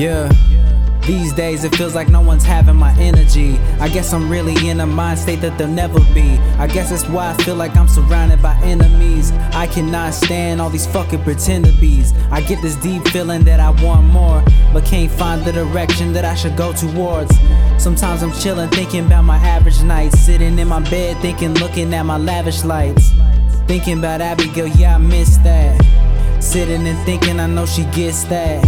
Yeah. These days it feels like no one's having my energy. I guess I'm really in a mind state that they'll never be. I guess that's why I feel like I'm surrounded by enemies. I cannot stand all these fucking pretender bees. I get this deep feeling that I want more, but can't find the direction that I should go towards. Sometimes I'm chilling, thinking about my average nights. Sitting in my bed, thinking, looking at my lavish lights. Thinking about Abigail, yeah, I miss that. Sitting and thinking, I know she gets that.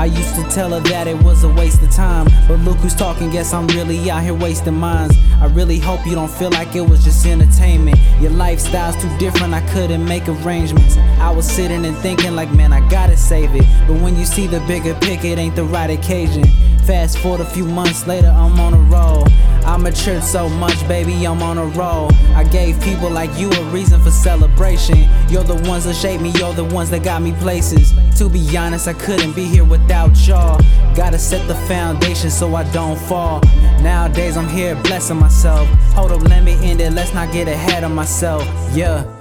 I used to tell her that it was a waste of time. But look who's talking, guess I'm really out here wasting minds. I really hope you don't feel like it was just entertainment. Your lifestyle's too different, I couldn't make arrangements. I was sitting and thinking, like, man, I gotta save it. But when you see the bigger picture, it ain't the right occasion. Fast forward a few months later, I'm on a roll. I matured so much, baby, I'm on a roll. I gave people like you a reason for celebration. You're the ones that shaped me, you're the ones that got me places. To be honest, I couldn't be here without y'all. Gotta set the foundation so I don't fall. Nowadays, I'm here blessing myself. Hold up, let me end it, let's not get ahead of myself. Yeah.